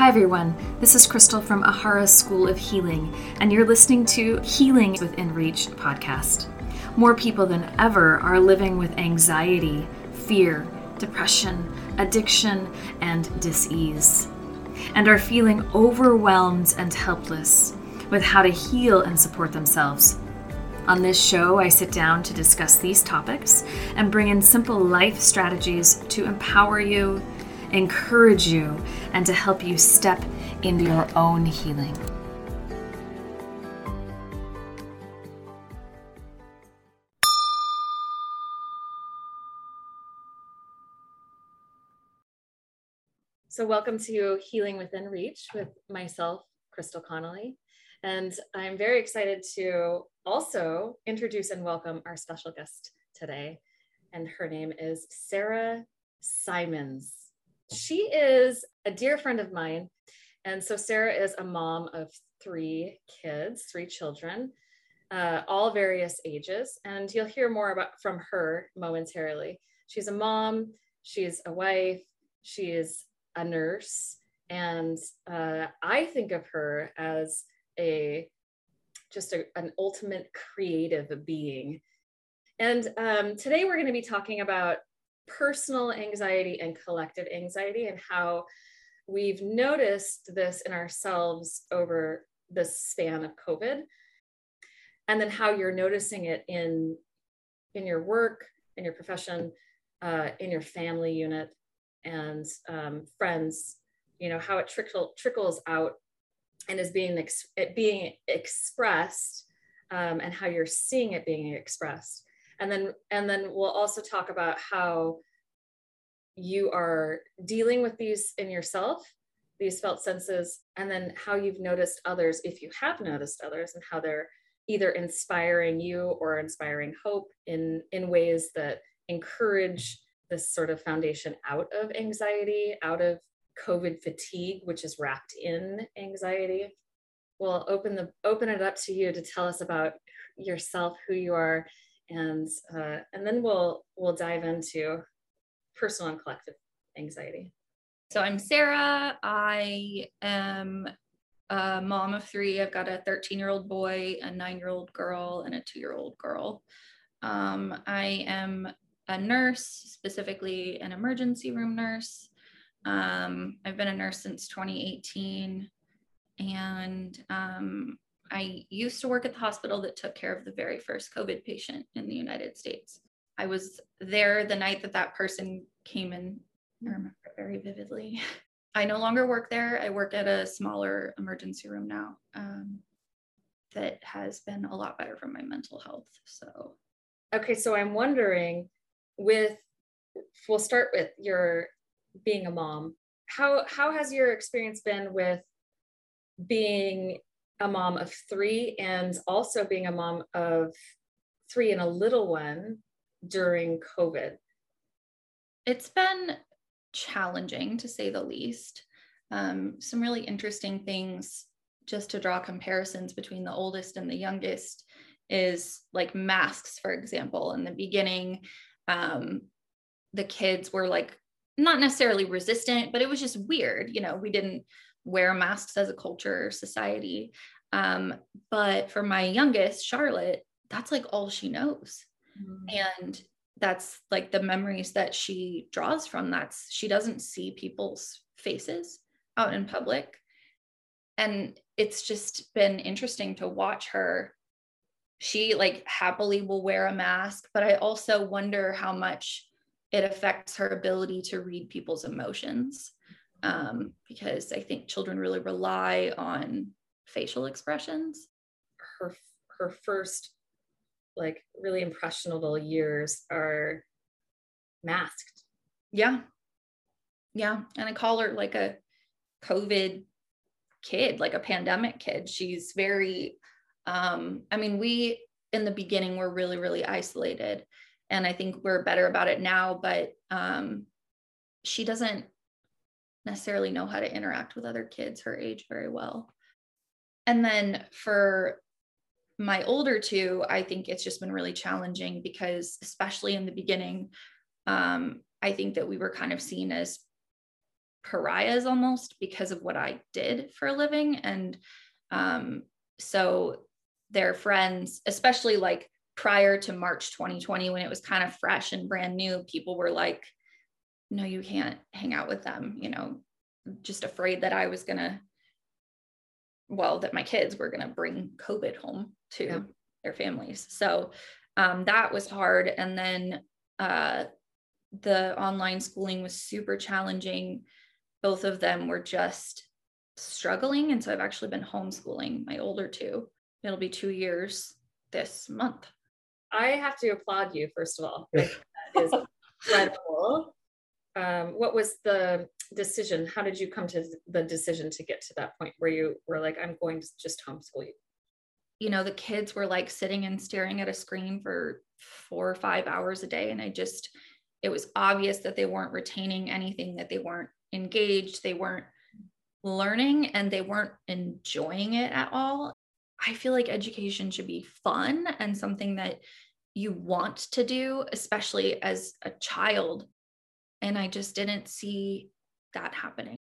Hi, everyone. This is Crystal from Ahara School of Healing, and you're listening to Healing Within Reach podcast. More people than ever are living with anxiety, fear, depression, addiction, and disease, and are feeling overwhelmed and helpless with how to heal and support themselves. On this show, I sit down to discuss these topics and bring in simple life strategies to empower you encourage you, and to help you step into your own healing. So, welcome to Healing Within Reach with myself, Crystal Connolly. And I'm very excited to also introduce and welcome our special guest today. And her name is Sarah Symonds she is a dear friend of mine. And so Sarah is a mom of three kids, three children, uh, all various ages. And you'll hear more about from her momentarily. She's a mom, she's a wife, she is a nurse. And uh, I think of her as a just a, an ultimate creative being. And um, today we're going to be talking about personal anxiety and collective anxiety and how we've noticed this in ourselves over the span of covid. And then how you're noticing it in in your work in your profession uh, in your family unit and um, friends you know how it trickle, trickles out and is being ex- it being expressed um, and how you're seeing it being expressed and then and then we'll also talk about how you are dealing with these in yourself these felt senses and then how you've noticed others if you have noticed others and how they're either inspiring you or inspiring hope in in ways that encourage this sort of foundation out of anxiety out of covid fatigue which is wrapped in anxiety. We'll open the open it up to you to tell us about yourself who you are and uh, and then we'll we'll dive into personal and collective anxiety. So I'm Sarah. I am a mom of three. I've got a 13 year old boy, a nine year old girl, and a two year old girl. Um, I am a nurse, specifically an emergency room nurse. Um, I've been a nurse since 2018. And um, I used to work at the hospital that took care of the very first COVID patient in the United States. I was there the night that that person came in. I remember it very vividly. I no longer work there. I work at a smaller emergency room now um, that has been a lot better for my mental health. So, okay, so I'm wondering with, we'll start with your being a mom. How, how has your experience been with being a mom of three and also being a mom of three and a little one during COVID? It's been challenging to say the least. Um, some really interesting things just to draw comparisons between the oldest and the youngest is like masks, for example. In the beginning, um, the kids were like not necessarily resistant, but it was just weird. You know, we didn't wear masks as a culture or society. Um, but for my youngest, Charlotte, that's like all she knows. Mm-hmm. And that's like the memories that she draws from. That's she doesn't see people's faces out in public. And it's just been interesting to watch her. She like happily will wear a mask, but I also wonder how much it affects her ability to read people's emotions um, because I think children really rely on facial expressions. Her her first like really impressionable years are masked. Yeah. Yeah. And I call her like a COVID kid, like a pandemic kid. She's very, um, I mean, we in the beginning were really, really isolated. And I think we're better about it now, but um, she doesn't necessarily know how to interact with other kids her age very well. And then for my older two, I think it's just been really challenging because, especially in the beginning, um, I think that we were kind of seen as pariahs almost because of what I did for a living. And um, so their friends, especially like prior to March 2020, when it was kind of fresh and brand new, people were like, no, you can't hang out with them, you know, just afraid that I was going to, well, that my kids were going to bring COVID home to yeah. their families. So um, that was hard. And then uh, the online schooling was super challenging. Both of them were just struggling. And so I've actually been homeschooling my older two. It'll be two years this month. I have to applaud you, first of all. that is incredible. Um, what was the decision? How did you come to the decision to get to that point where you were like, I'm going to just homeschool you? You know, the kids were like sitting and staring at a screen for four or five hours a day. And I just, it was obvious that they weren't retaining anything, that they weren't engaged, they weren't learning, and they weren't enjoying it at all. I feel like education should be fun and something that you want to do, especially as a child. And I just didn't see that happening.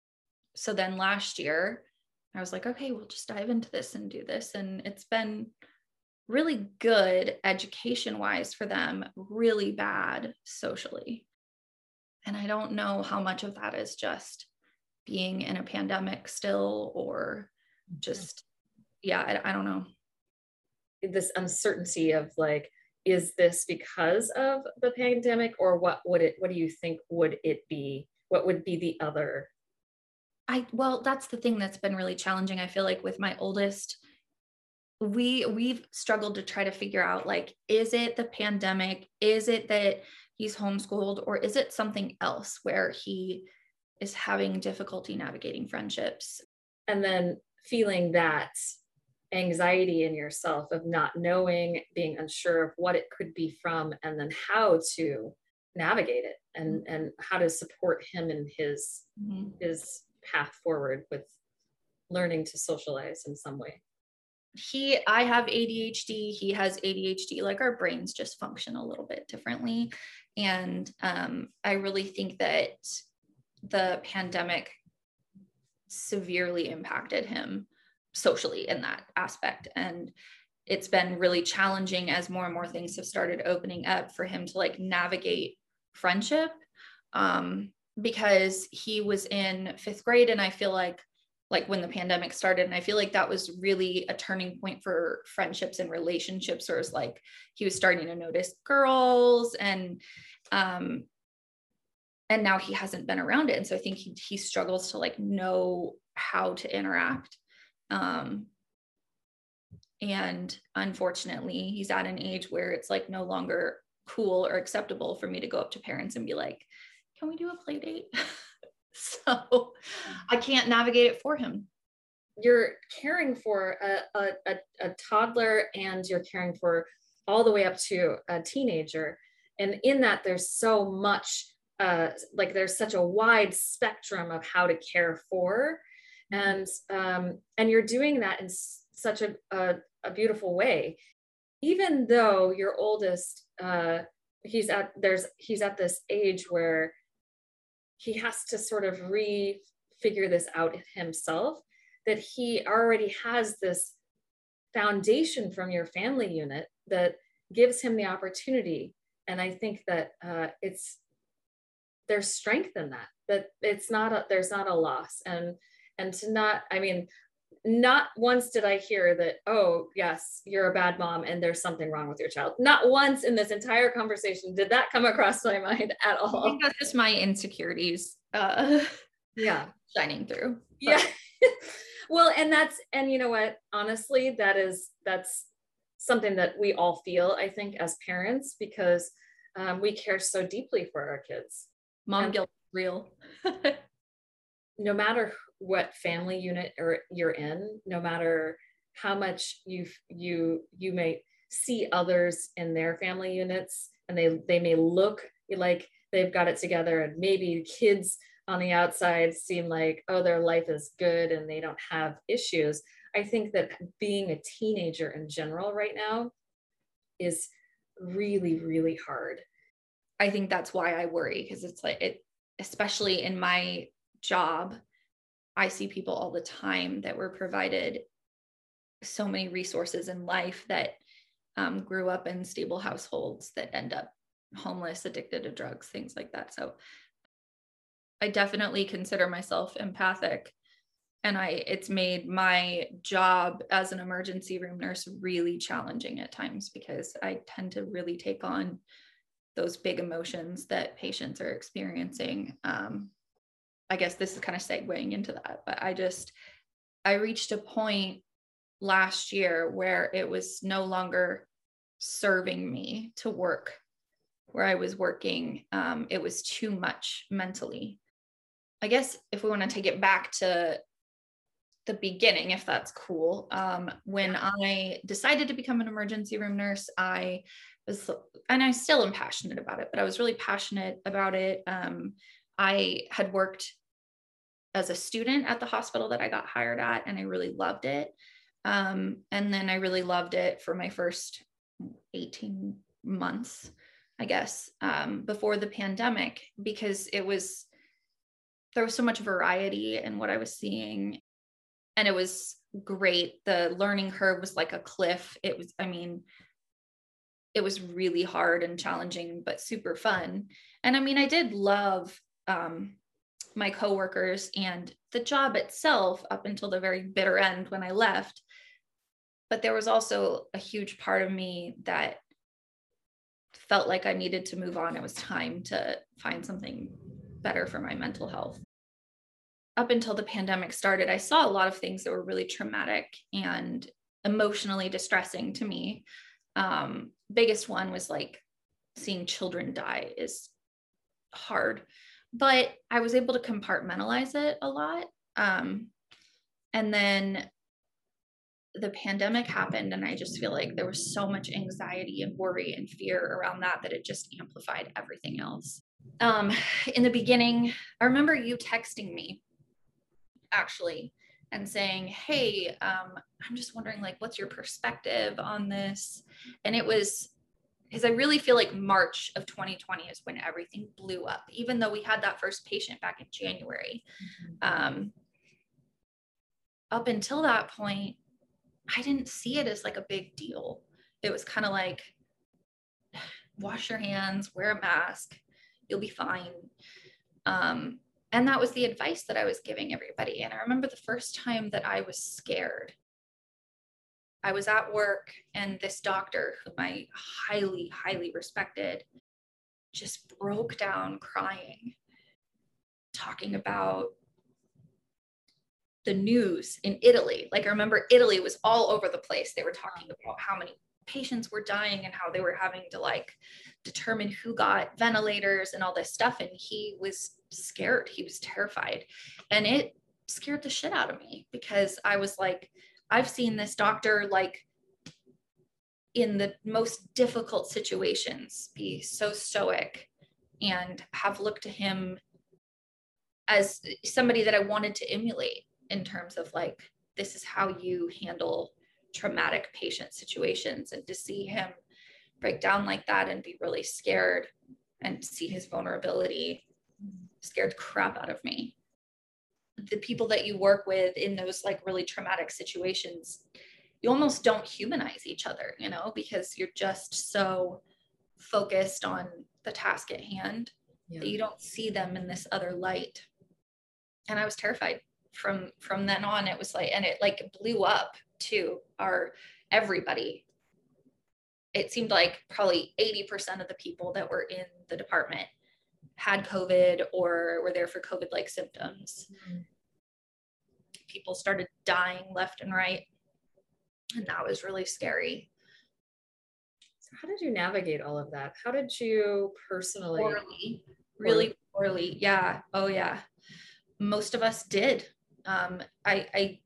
So then last year, I was like, okay, we'll just dive into this and do this. And it's been really good education wise for them, really bad socially. And I don't know how much of that is just being in a pandemic still or mm-hmm. just yeah I, I don't know this uncertainty of like is this because of the pandemic or what would it what do you think would it be? What would be the other? I well that's the thing that's been really challenging i feel like with my oldest. We we've struggled to try to figure out like is it the pandemic? Is it that he's homeschooled or is it something else where he is having difficulty navigating friendships? And then feeling that anxiety in yourself of not knowing, being unsure of what it could be from, and then how to navigate it and mm-hmm. and how to support him in his mm-hmm. his path forward with learning to socialize in some way. He i have adhd he has adhd like our brains just function a little bit differently. And um, i really think that the pandemic severely impacted him socially in that aspect. And it's been really challenging as more and more things have started opening up for him to like navigate friendship. Um, because he was in fifth grade and I feel like like when the pandemic started and i feel like that was really a turning point for friendships and relationships or it's like he was starting to notice girls and um and now he hasn't been around it and so i think he, he struggles to like know how to interact um, and unfortunately, he's at an age where it's like no longer cool or acceptable for me to go up to parents and be like, can we do a play date? so I can't navigate it for him. You're caring for a, a, a, toddler and you're caring for all the way up to a teenager. And in that, there's so much, uh, like, there's such a wide spectrum of how to care for and um, and you're doing that in such a, a, a beautiful way. Even though your oldest uh, he's at there's he's at this age where he has to sort of refigure this out himself that he already has this foundation from your family unit that gives him the opportunity. And i think that uh, it's there's strength in that that it's not a, there's not a loss. And and to not i mean not once did i hear that oh yes you're a bad mom and there's something wrong with your child. Not once in this entire conversation did that come across my mind at all. I think that's just my insecurities uh yeah. shining through. But. yeah. Well and that's and you know what? Honestly that is that's something that we all feel i think as parents because um, we care so deeply for our kids. Mom and guilt real no matter what family unit or you're in, no matter how much you you you may see others in their family units and they they may look like they've got it together and maybe kids on the outside seem like oh their life is good and they don't have issues. I think that being a teenager in general right now is really really hard. I think that's why i worry because it's like it especially in my job, I see people all the time that were provided so many resources in life that um, grew up in stable households that end up homeless, addicted to drugs, things like that. So I definitely consider myself empathic and I it's made my job as an emergency room nurse really challenging at times because I tend to really take on those big emotions that patients are experiencing. Um, I guess this is kind of segueing into that, but I just I reached a point last year where it was no longer serving me to work where I was working. Um, it was too much mentally. I guess if we want to take it back to the beginning, if that's cool, um, when I decided to become an emergency room nurse, I was, and I still am passionate about it, but I was really passionate about it. Um, I had worked as a student at the hospital that I got hired at, and I really loved it. Um, and then I really loved it for my first 18 months, I guess, um, before the pandemic, because it was, there was so much variety in what I was seeing. And it was great. The learning curve was like a cliff. It was, I mean, it was really hard and challenging, but super fun. And I mean, I did love um, my coworkers and the job itself up until the very bitter end when I left but there was also a huge part of me that felt like I needed to move on. It was time to find something better for my mental health. Up until the pandemic started, I saw a lot of things that were really traumatic and emotionally distressing to me. Um, biggest one was like seeing children die is hard, but I was able to compartmentalize it a lot. Um, and then the pandemic happened and i just feel like there was so much anxiety and worry and fear around that that it just amplified everything else um, in the beginning i remember you texting me actually and saying hey um, i'm just wondering like what's your perspective on this and it was because i really feel like march of 2020 is when everything blew up even though we had that first patient back in january mm-hmm. um, up until that point I didn't see it as like a big deal. It was kind of like, wash your hands, wear a mask, you'll be fine. Um, and that was the advice that I was giving everybody. And I remember the first time that I was scared. I was at work, and this doctor, whom I highly, highly respected, just broke down crying, talking about the news in Italy. Like I remember Italy was all over the place. They were talking about how many patients were dying and how they were having to like determine who got ventilators and all this stuff. And he was scared. He was terrified. And it scared the shit out of me because I was like, I've seen this doctor like in the most difficult situations be so stoic and have looked to him as somebody that I wanted to emulate in terms of like this is how you handle traumatic patient situations. And to see him break down like that and be really scared and see his vulnerability scared crap out of me the people that you work with in those like really traumatic situations you almost don't humanize each other you know because you're just so focused on the task at hand yeah. that you don't see them in this other light. And i was terrified from from then on. It was like and it like blew up to our everybody. It seemed like probably 80% of the people that were in the department had covid or were there for covid like symptoms. Mm-hmm. people started dying left and right and that was really scary. So how did you navigate all of that? How did you personally poorly. Really poorly. Yeah. Oh yeah. Most of us did. Um, I, I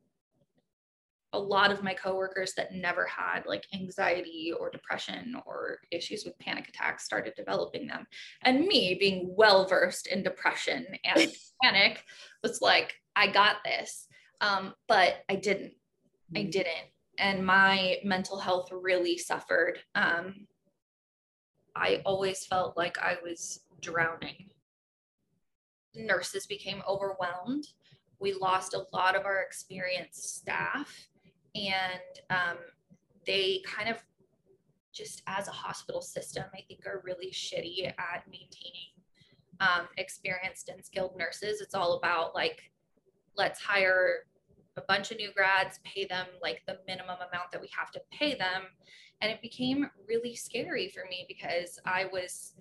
a lot of my coworkers that never had like anxiety or depression or issues with panic attacks started developing them. And me being well versed in depression and panic was like, I got this. Um, but I didn't. I mm-hmm. didn't. And my mental health really suffered. Um, I always felt like I was drowning. nurses became overwhelmed. We lost a lot of our experienced staff, and um, they kind of just as a hospital system, I think are really shitty at maintaining um, experienced and skilled nurses. It's all about like, let's hire a bunch of new grads, pay them like the minimum amount that we have to pay them. And it became really scary for me because I was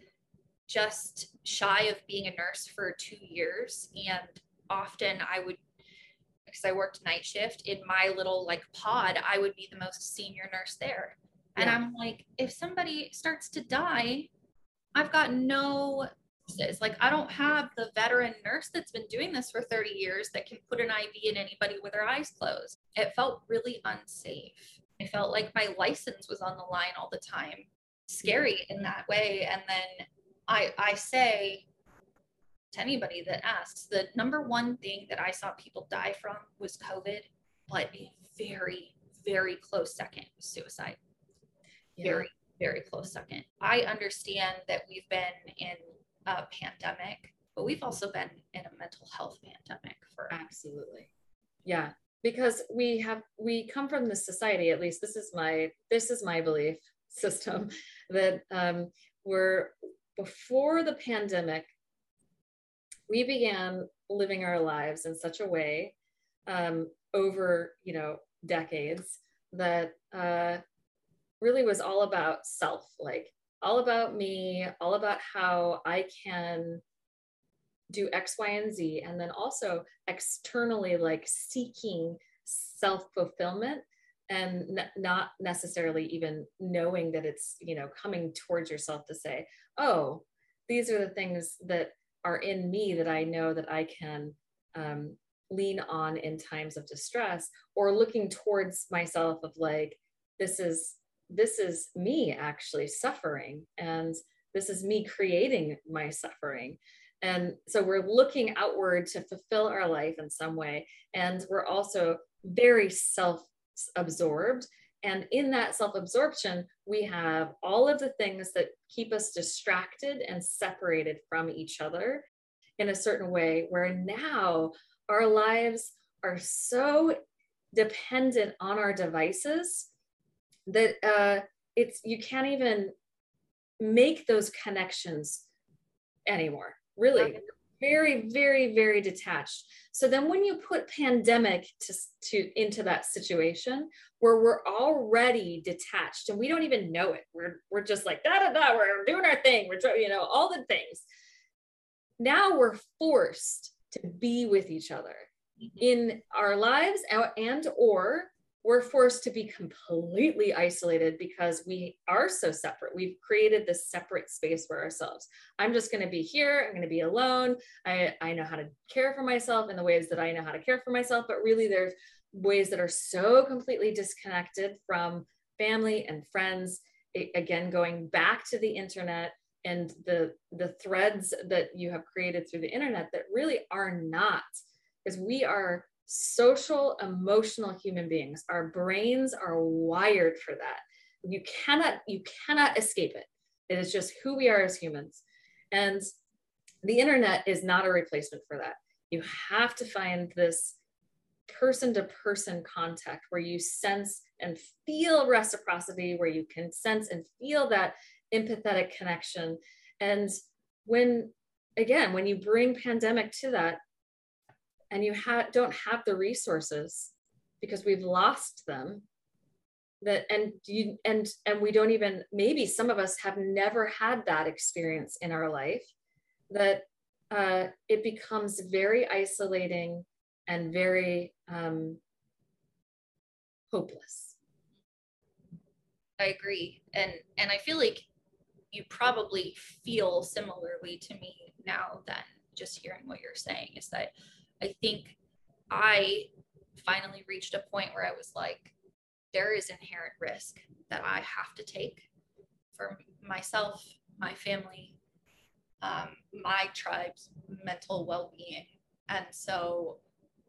just shy of being a nurse for two years. And often I would, because I worked night shift in my little like pod, I would be the most senior nurse there. And. I'm like, if somebody starts to die, I've got no like I don't have the veteran nurse that's been doing this for 30 years that can put an IV in anybody with their eyes closed. It felt really unsafe. I felt like my license was on the line all the time. Scary in that way. And then I I say to anybody that asks, the number one thing that I saw people die from was COVID, but a very, very close second was suicide. Yeah. Very, very close second. I understand that we've been in a pandemic, but we've also been in a mental health pandemic for absolutely. Yeah, because we have we come from this society. At least this is my this is my belief system that um, we're before the pandemic, we began living our lives in such a way um, over you know decades that uh, really was all about self like all about me, all about how I can do X, Y, and Z. And then also externally, like seeking self fulfillment and n- not necessarily even knowing that it's, you know, coming towards yourself to say, oh, these are the things that are in me that I know that I can um, lean on in times of distress, or looking towards myself of like, this is this is me actually suffering and this is me creating my suffering. And so we're looking outward to fulfill our life in some way. And we're also very self absorbed and in that self absorption we have all of the things that keep us distracted and separated from each other in a certain way where now our lives are so dependent on our devices that uh, it's you can't even make those connections anymore really very very very detached so then when you put pandemic to, to into that situation where we're already detached and we don't even know it we're we're just like da da da we're doing our thing we're you know all the things now we're forced to be with each other mm-hmm. in our lives and or we're forced to be completely isolated because we are so separate. We've created this separate space for ourselves. I'm just going to be here. I'm going to be alone. I, I know how to care for myself in the ways that I know how to care for myself, but really there's ways that are so completely disconnected from family and friends. It, again, going back to the internet and the the threads that you have created through the internet that really are not because we are social emotional human beings. Our brains are wired for that. You cannot you cannot escape it. It is just who we are as humans. And the internet is not a replacement for that. You have to find this person to person contact where you sense and feel reciprocity where you can sense and feel that empathetic connection. And when again when you bring pandemic to that and you ha- don't have the resources because we've lost them that and you and and we don't even maybe some of us have never had that experience in our life that uh, it becomes very isolating and very um, hopeless. I agree. And and i feel like you probably feel similarly to me now than just hearing what you're saying is that I think I finally reached a point where I was like, there is inherent risk that I have to take for myself, my family, um, my tribe's mental well being. And so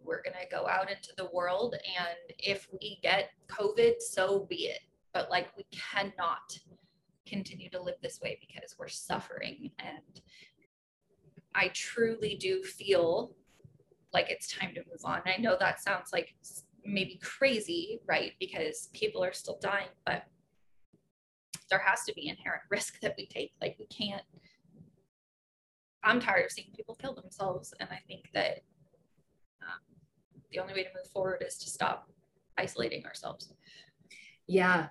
we're going to go out into the world. And if we get COVID, so be it. But like, we cannot continue to live this way because we're suffering and I truly do feel like it's time to move on. I know that sounds like maybe crazy, right? Because people are still dying, but there has to be inherent risk that we take. Like we can't. I'm tired of seeing people kill themselves, and I think that um, the only way to move forward is to stop isolating ourselves. Yeah,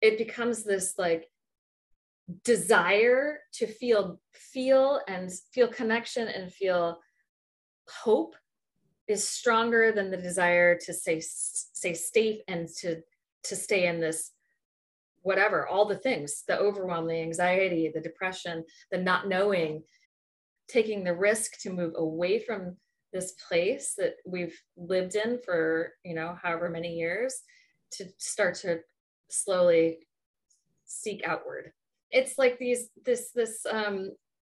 it becomes this like desire to feel feel and feel connection and feel hope is stronger than the desire to say stay safe and to to stay in this whatever all the things the overwhelm the anxiety the depression the not knowing taking the risk to move away from this place that we've lived in for you know however many years to start to slowly seek outward. It's like these this this um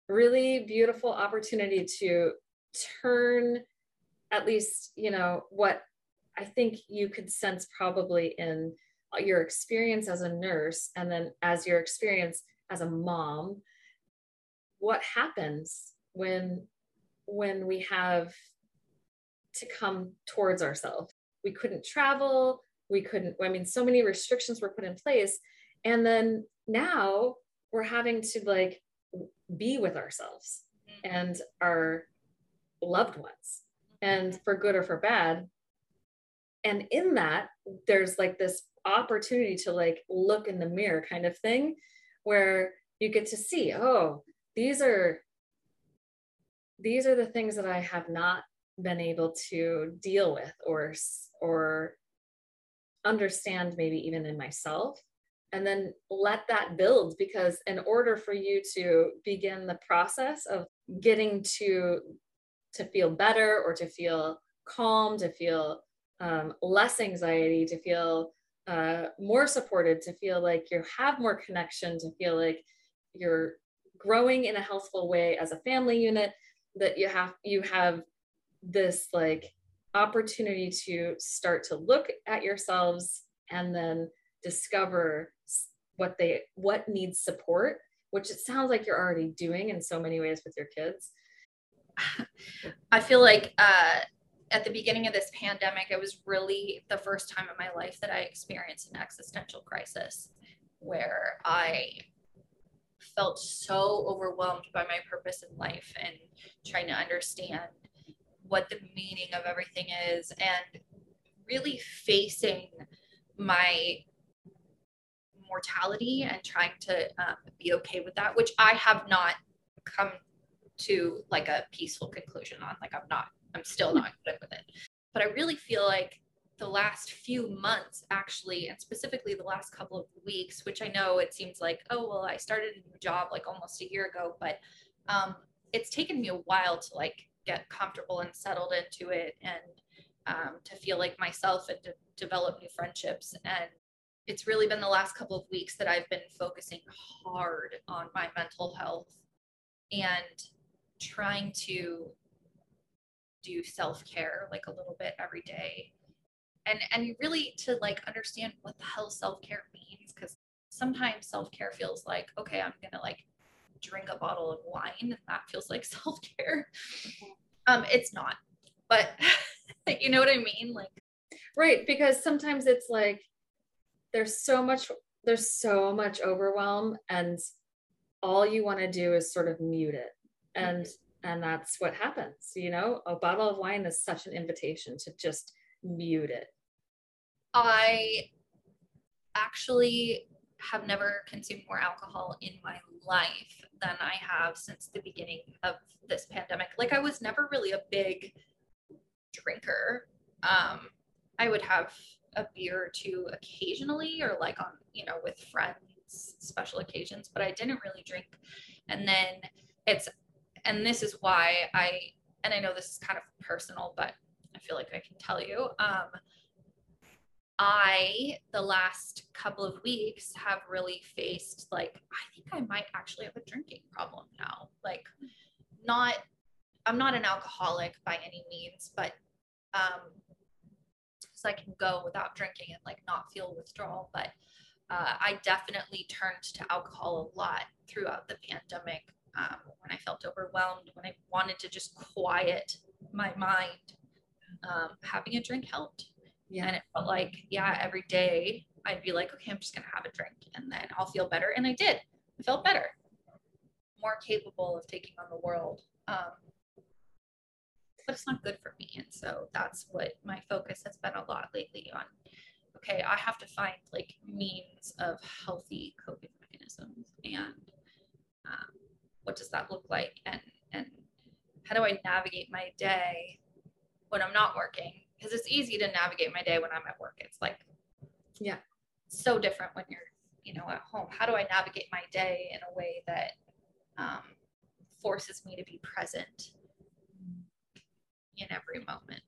really beautiful opportunity to turn at least you know what i think you could sense probably in your experience as a nurse and then as your experience as a mom what happens when when we have to come towards ourselves? We couldn't travel. We couldn't i mean so many restrictions were put in place. And then now we're having to like be with ourselves mm-hmm. and our loved ones and for good or for bad. And in that there's like this opportunity to like look in the mirror kind of thing where you get to see oh these are these are the things that i have not been able to deal with or or understand maybe even in myself. And then let that build because in order for you to begin the process of getting to to feel better or to feel calm to feel um, less anxiety to feel uh, more supported to feel like you have more connection to feel like you're growing in a healthful way as a family unit that you have you have this like opportunity to start to look at yourselves and then discover what they what needs support which it sounds like you're already doing in so many ways with your kids i feel like uh, at the beginning of this pandemic it was really the first time in my life that i experienced an existential crisis where i felt so overwhelmed by my purpose in life and trying to understand what the meaning of everything is and really facing my mortality and trying to um, be okay with that, which I have not come to like a peaceful conclusion on. Like I'm not, I'm still not good with it. But I really feel like the last few months actually and specifically the last couple of weeks which i know it seems like oh well i started a new job like almost a year ago but um, it's taken me a while to like get comfortable and settled into it and um, to feel like myself and to develop new friendships and it's really been the last couple of weeks that I've been focusing hard on my mental health and trying to do self-care like a little bit every day. And and really to like understand what the hell self-care means because sometimes self-care feels like okay i'm gonna like drink a bottle of wine and that feels like self-care. Um it's not but you know what i mean? Like right because sometimes it's like there's so much there's so much overwhelm and all you want to do is sort of mute it and and that's what happens you know? A bottle of wine is such an invitation to just mute it. I actually have never consumed more alcohol in my life than i have since the beginning of this pandemic. Like i was never really a big drinker. Um i would have a beer or two occasionally or like on, you know, with friends, special occasions, but I didn't really drink. And then it's, and this is why I, and I know this is kind of personal, but I feel like I can tell you. Um, I, the last couple of weeks, have really faced like, I think I might actually have a drinking problem now. Like, not, I'm not an alcoholic by any means, but um, because I can go without drinking and like not feel withdrawal. But uh, I definitely turned to alcohol a lot throughout the pandemic um, when I felt overwhelmed, when I wanted to just quiet my mind, um, having a drink helped. Yeah. And it felt like, yeah, every day I'd be like, okay, I'm just going to have a drink and then I'll feel better. And I did. I felt better, more capable of taking on the world. Um, but it's not good for me. And so that's what my focus has been a lot lately on. Okay, I have to find like means of healthy coping mechanisms and um, what does that look like and and how do I navigate my day when I'm not working? Because it's easy to navigate my day when I'm at work. It's like, yeah, so different when you're, you know, at home. How do I navigate my day in a way that um, forces me to be present in every moment?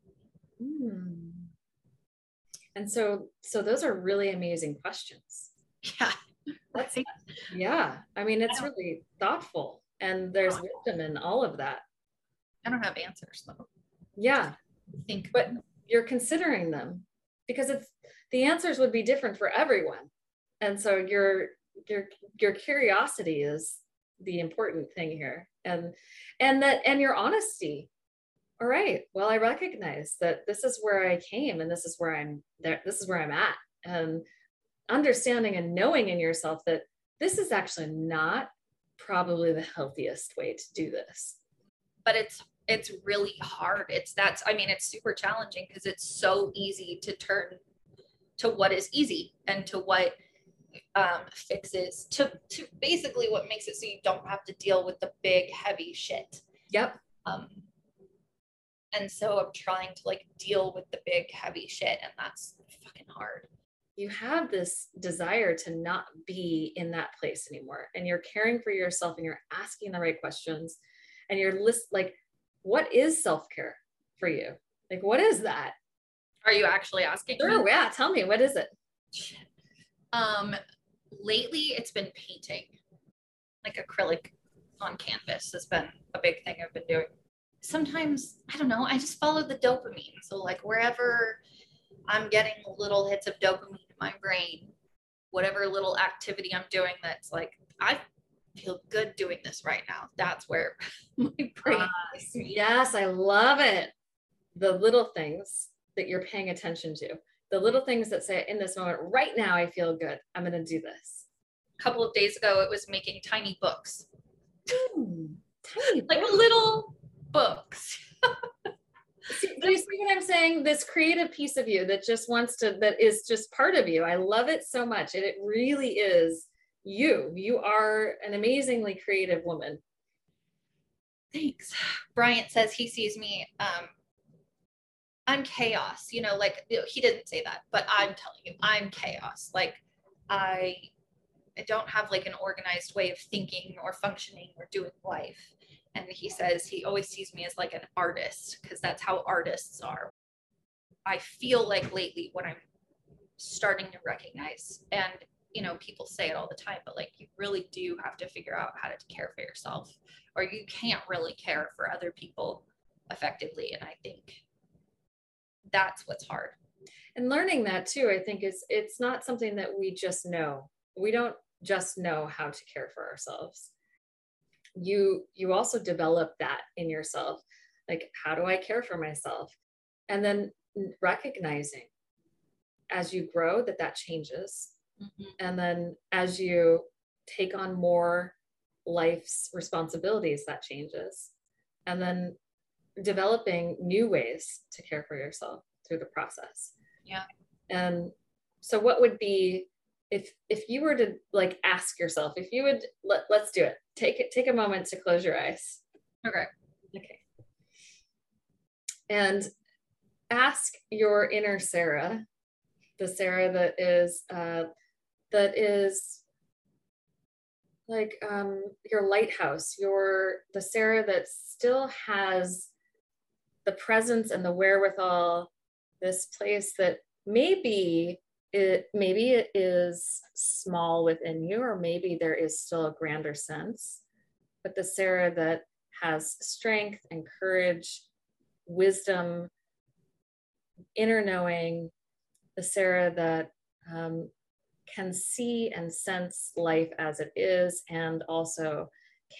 Mm. And so, so those are really amazing questions. Yeah. That's, yeah. I mean, it's really thoughtful and there's wisdom in all of that. I don't have answers though. Yeah. I think, but you're considering them because it's the answers would be different for everyone. And so your your your curiosity is the important thing here. And and that and your honesty. All right. Well, I recognize that this is where I came and this is where I'm there. This is where I'm at. And understanding and knowing in yourself that this is actually not probably the healthiest way to do this. But it's it's really hard. It's that's i mean it's super challenging because it's so easy to turn to what is easy and to what um, fixes to to basically what makes it so you don't have to deal with the big heavy shit. Yep. Um and so i'm trying to like deal with the big heavy shit and that's fucking hard you have this desire to not be in that place anymore and you're caring for yourself and you're asking the right questions and you're list like what is self-care for you? Like what is that? Are you actually asking sure me? yeah tell me what is it? Um lately it's been painting. Like acrylic on canvas has been a big thing i've been doing. Sometimes i don't know i just follow the dopamine. So like wherever i'm getting little hits of dopamine in my brain, whatever little activity I'm doing that's like, I feel good doing this right now. That's where my brain uh, Yes, I love it. The little things that you're paying attention to, the little things that say, in this moment, right now, I feel good. I'm going to do this. A couple of days ago, it was making tiny books. Mm, tiny like books. little books. do you see what I'm saying? This creative piece of you that just wants to, that is just part of you. I love it so much. And it really is you. You are an amazingly creative woman. Thanks. Bryant says he sees me. Um, I'm chaos. You know, like he didn't say that, but I'm telling you, I'm chaos. Like I, I don't have like an organized way of thinking or functioning or doing life and he says he always sees me as like an artist because that's how artists are. I feel like lately what i'm starting to recognize and you know people say it all the time but like you really do have to figure out how to care for yourself or you can't really care for other people effectively and i think that's what's hard. And learning that too i think is it's not something that we just know. We don't just know how to care for ourselves you you also develop that in yourself. Like how do i care for myself? And then recognizing as you grow that that changes. Mm-hmm. and then as you take on more life's responsibilities that changes. And then developing new ways to care for yourself through the process. Yeah. And so what would be if if you were to like ask yourself if you would let, let's do it. Take it take a moment to close your eyes. Okay. Okay. And ask your inner sarah the sarah that is uh that is like um your lighthouse your the sarah that still has the presence and the wherewithal this place that maybe it maybe it is small within you or maybe there is still a grander sense but the sarah that has strength and courage wisdom inner knowing the sarah that um, can see and sense life as it is and also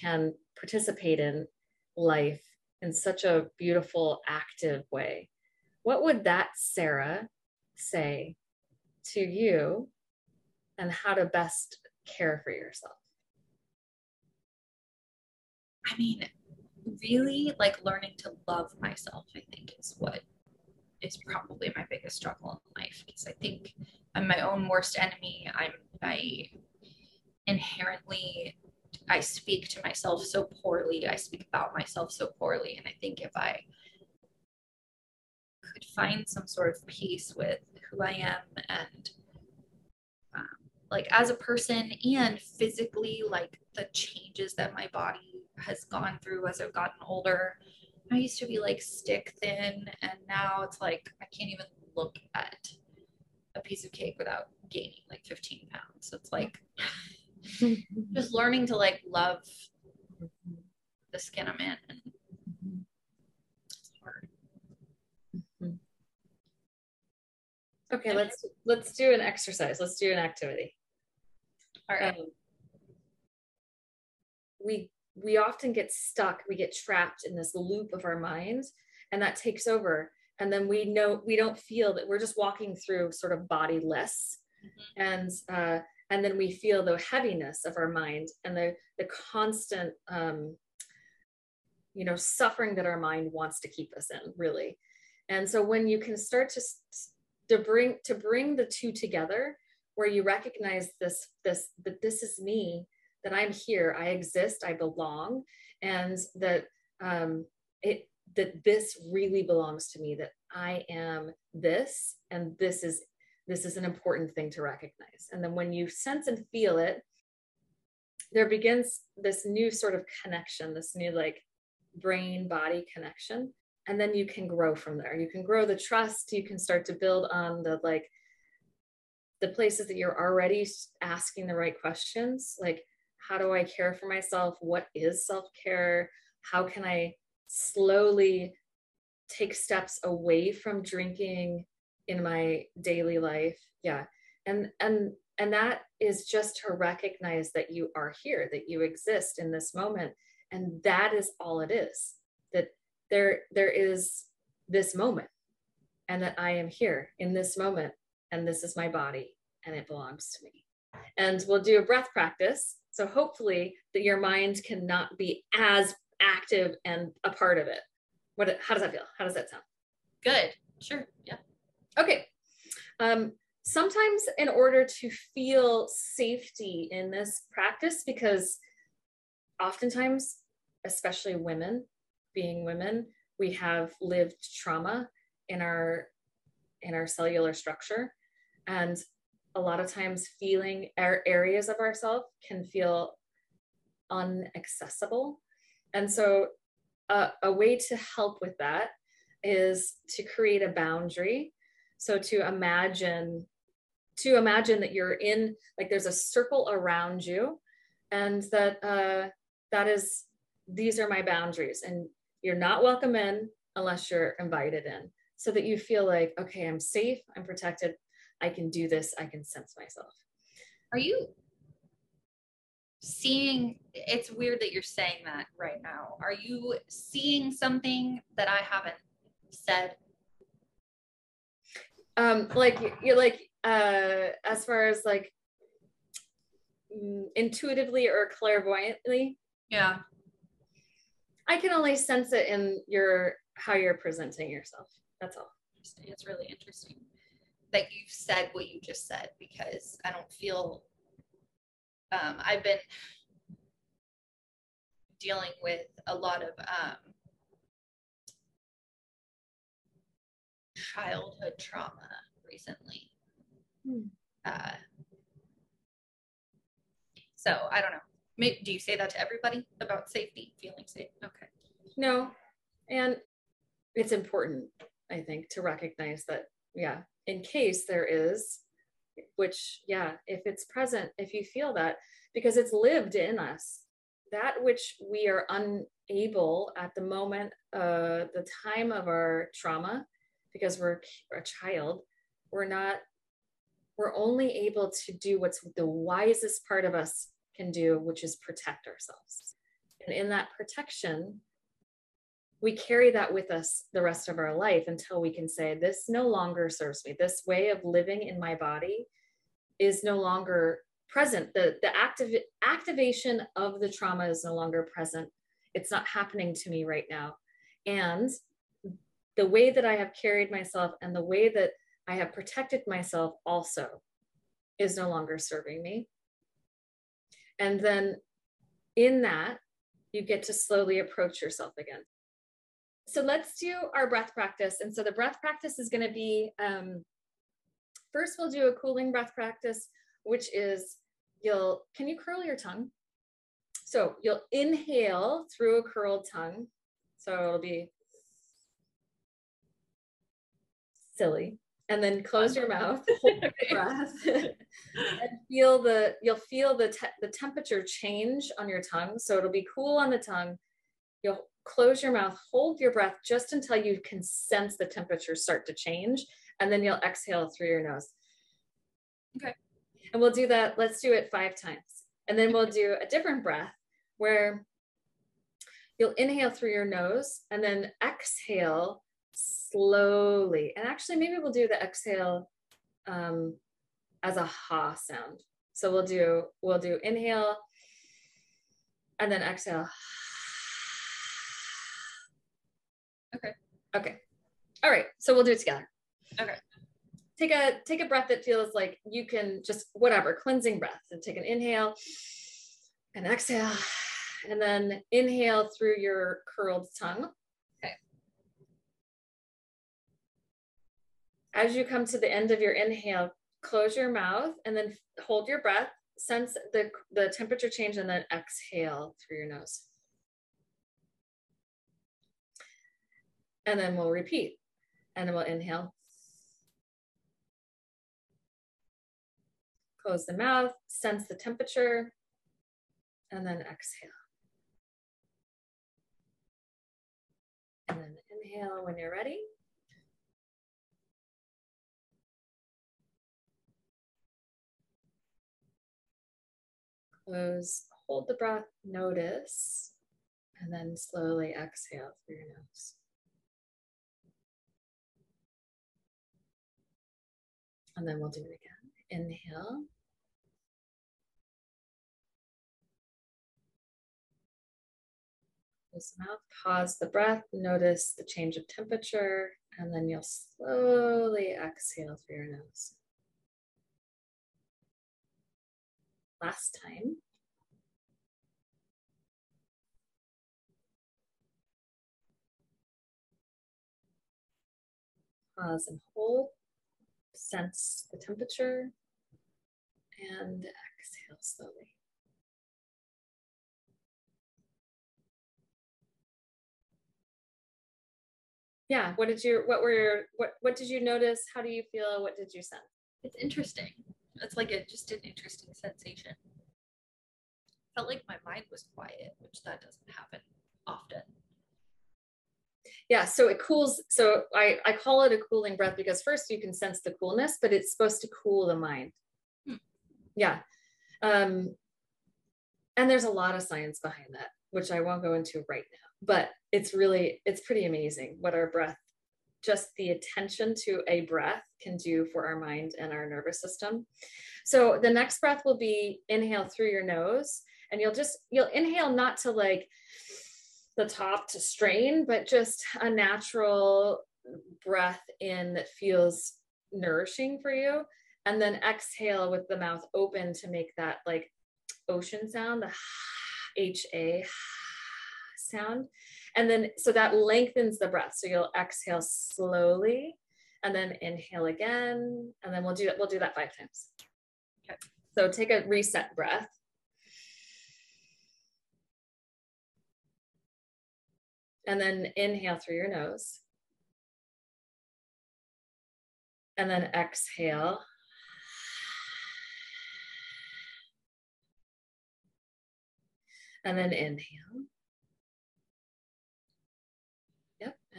can participate in life in such a beautiful, active way. What would that Sarah say to you and how to best care for yourself? I mean, really like learning to love myself, I think is what is probably my biggest struggle in life because I think I'm my own worst enemy. I'm I inherently I speak to myself so poorly. I speak about myself so poorly. And I think if I could find some sort of peace with who I am and um, like as a person and physically, like the changes that my body has gone through as I've gotten older. I used to be like stick thin, and now it's like I can't even look at a piece of cake without gaining like 15 pounds. So it's like just learning to like love the skin I'm in. And it's hard. Okay, let's let's do an exercise. Let's do an activity. All right. Um, we we often get stuck, we get trapped in this loop of our minds, and that takes over. And then we know we don't feel that we're just walking through sort of bodiless. Mm-hmm. And uh, and then we feel the heaviness of our mind and the the constant um, you know suffering that our mind wants to keep us in really and so when you can start to to bring to bring the two together where you recognize this this that this is me that i'm here i exist i belong and that um it that this really belongs to me that i am this and this is this is an important thing to recognize. And then when you sense and feel it, there begins this new sort of connection, this new like brain body connection. And then you can grow from there. You can grow the trust. You can start to build on the like the places that you're already asking the right questions. Like, how do I care for myself? What is self care? How can I slowly take steps away from drinking in my daily life yeah and and and that is just to recognize that you are here that you exist in this moment and that is all it is that there there is this moment and that i am here in this moment and this is my body and it belongs to me. And we'll do a breath practice. So hopefully that your mind cannot be as active and a part of it. What how does that feel? How does that sound? Good. Sure. Yeah. Okay. Um, sometimes, in order to feel safety in this practice, because oftentimes, especially women, being women, we have lived trauma in our in our cellular structure, and a lot of times, feeling our areas of ourselves can feel unaccessible, and so uh, a way to help with that is to create a boundary. So to imagine, to imagine that you're in, like there's a circle around you and that uh, that is, these are my boundaries and you're not welcome in unless you're invited in so that you feel like, okay, I'm safe, I'm protected, I can do this, I can sense myself. Are you seeing it's weird that you're saying that right now. Are you seeing something that i haven't said? Um like you're like uh as far as like mm, intuitively or clairvoyantly? Yeah i can only sense it in your how you're presenting yourself that's all it's really interesting that you've said what you just said because i don't feel um, i've been dealing with a lot of um, childhood trauma recently. Hmm. Uh, so I don't know. Do you say that to everybody about safety, feeling safe? Okay. No. And it's important, I think, to recognize that, yeah, in case there is, which, yeah, if it's present, if you feel that, because it's lived in us, that which we are unable at the moment, uh, the time of our trauma, because we're a child, we're not, we're only able to do what's the wisest part of us can do, which is protect ourselves. And in that protection, we carry that with us the rest of our life until we can say, This no longer serves me. This way of living in my body is no longer present. The, the active, activation of the trauma is no longer present. It's not happening to me right now. And the way that I have carried myself and the way that I have protected myself also is no longer serving me. And then in that, you get to slowly approach yourself again. So let's do our breath practice. And so the breath practice is going to be um, first, we'll do a cooling breath practice, which is you'll, can you curl your tongue? So you'll inhale through a curled tongue. So it'll be silly. And then close your mouth, hold your breath, and feel the you'll feel the te- the temperature change on your tongue. So it'll be cool on the tongue. You'll close your mouth, hold your breath just until you can sense the temperature start to change, and then you'll exhale through your nose. Okay. And we'll do that. Let's do it five times. And then we'll do a different breath where you'll inhale through your nose and then exhale slowly. And actually, maybe we'll do the exhale um, as a ha sound. So we'll do we'll do inhale and then exhale. Okay. Okay. All right. So we'll do it together. Okay. Take a take a breath that feels like you can just whatever cleansing breath and take an inhale and exhale and then inhale through your curled tongue. As you come to the end of your inhale, close your mouth and then hold your breath, sense the, the temperature change, and then exhale through your nose. And then we'll repeat. And then we'll inhale. Close the mouth, sense the temperature, and then exhale. And then inhale when you're ready. Close, hold the breath, notice, and then slowly exhale through your nose. And then we'll do it again. Inhale. Close the mouth, pause the breath, notice the change of temperature, and then you'll slowly exhale through your nose. Last time. Pause and hold sense the temperature and exhale slowly. Yeah, what did you what were your what what did you notice? How do you feel? What did you sense? It's interesting. It's like a just an interesting sensation. Felt like my mind was quiet, which that doesn't happen often yeah so it cools so I, I call it a cooling breath because first you can sense the coolness but it's supposed to cool the mind hmm. yeah um, and there's a lot of science behind that which i won't go into right now but it's really it's pretty amazing what our breath just the attention to a breath can do for our mind and our nervous system so the next breath will be inhale through your nose and you'll just you'll inhale not to like the top to strain, but just a natural breath in that feels nourishing for you. And then exhale with the mouth open to make that like ocean sound, the H A sound. And then so that lengthens the breath. So you'll exhale slowly and then inhale again. And then we'll do that. We'll do that five times. Okay. So take a reset breath. and then inhale through your nose. And then exhale. And then inhale.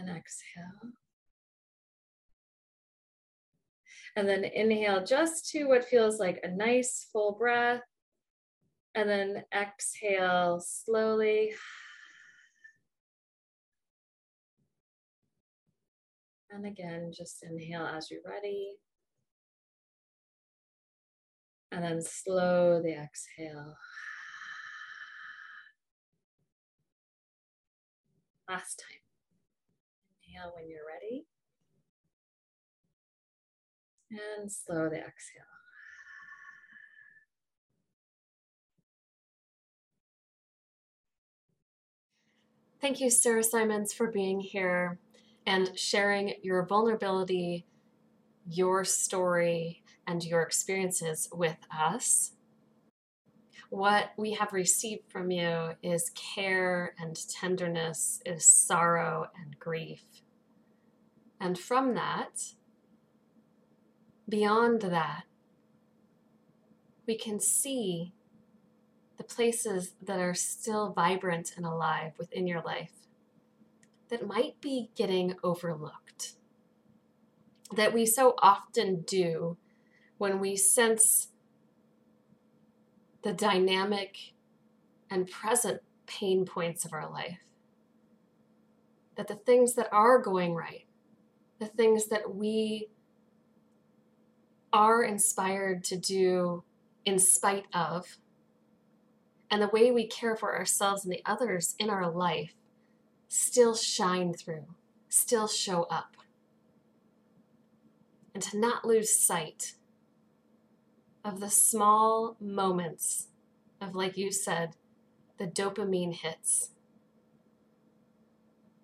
And exhale. And then inhale just to what feels like a nice full breath. And then exhale slowly. And again, just inhale as you're ready. And then slow the exhale. Last time. Inhale when you're ready. And slowly exhale. Thank you, Sarah Symonds, for being here and sharing your vulnerability, your story, and your experiences with us. What we have received from you is care and tenderness, is sorrow and grief. And from that, beyond that, we can see the places that are still vibrant and alive within your life that might be getting overlooked. That we so often do when we sense the dynamic and present pain points of our life. That the things that are going right, the things that we are inspired to do in spite of, and the way we care for ourselves and the others in our life still shine through, still show up. And to not lose sight of the small moments of, like you said, the dopamine hits.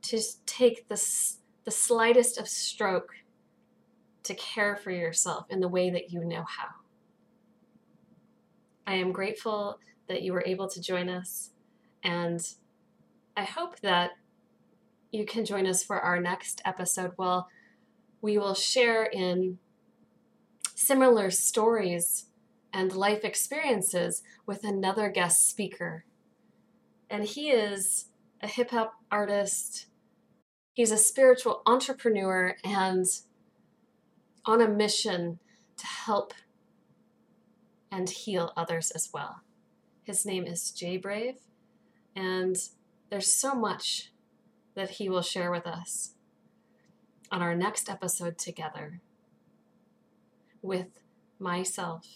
To take the, the slightest of stroke to care for yourself in the way that you know how. I am grateful that you were able to join us, and I hope that you can join us for our next episode. Well, we will share in similar stories and life experiences with another guest speaker. And he is a hip hop artist, he's a spiritual entrepreneur, and on a mission to help and heal others as well. His name is Jay Brave, and there's so much that He will share with us on our next episode together with myself,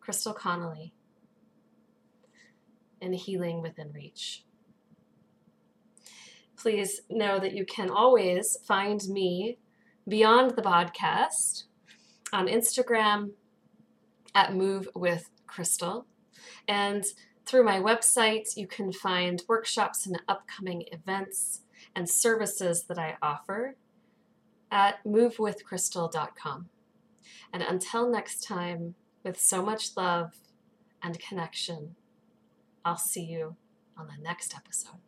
Crystal Connolly, and Healing Within Reach. Please know that you can always find me beyond the podcast on Instagram at Move with Crystal. And through my website, you can find workshops and upcoming events and services that I offer at movewithcrystal.com. And until next time, with so much love and connection, I'll see you on the next episode.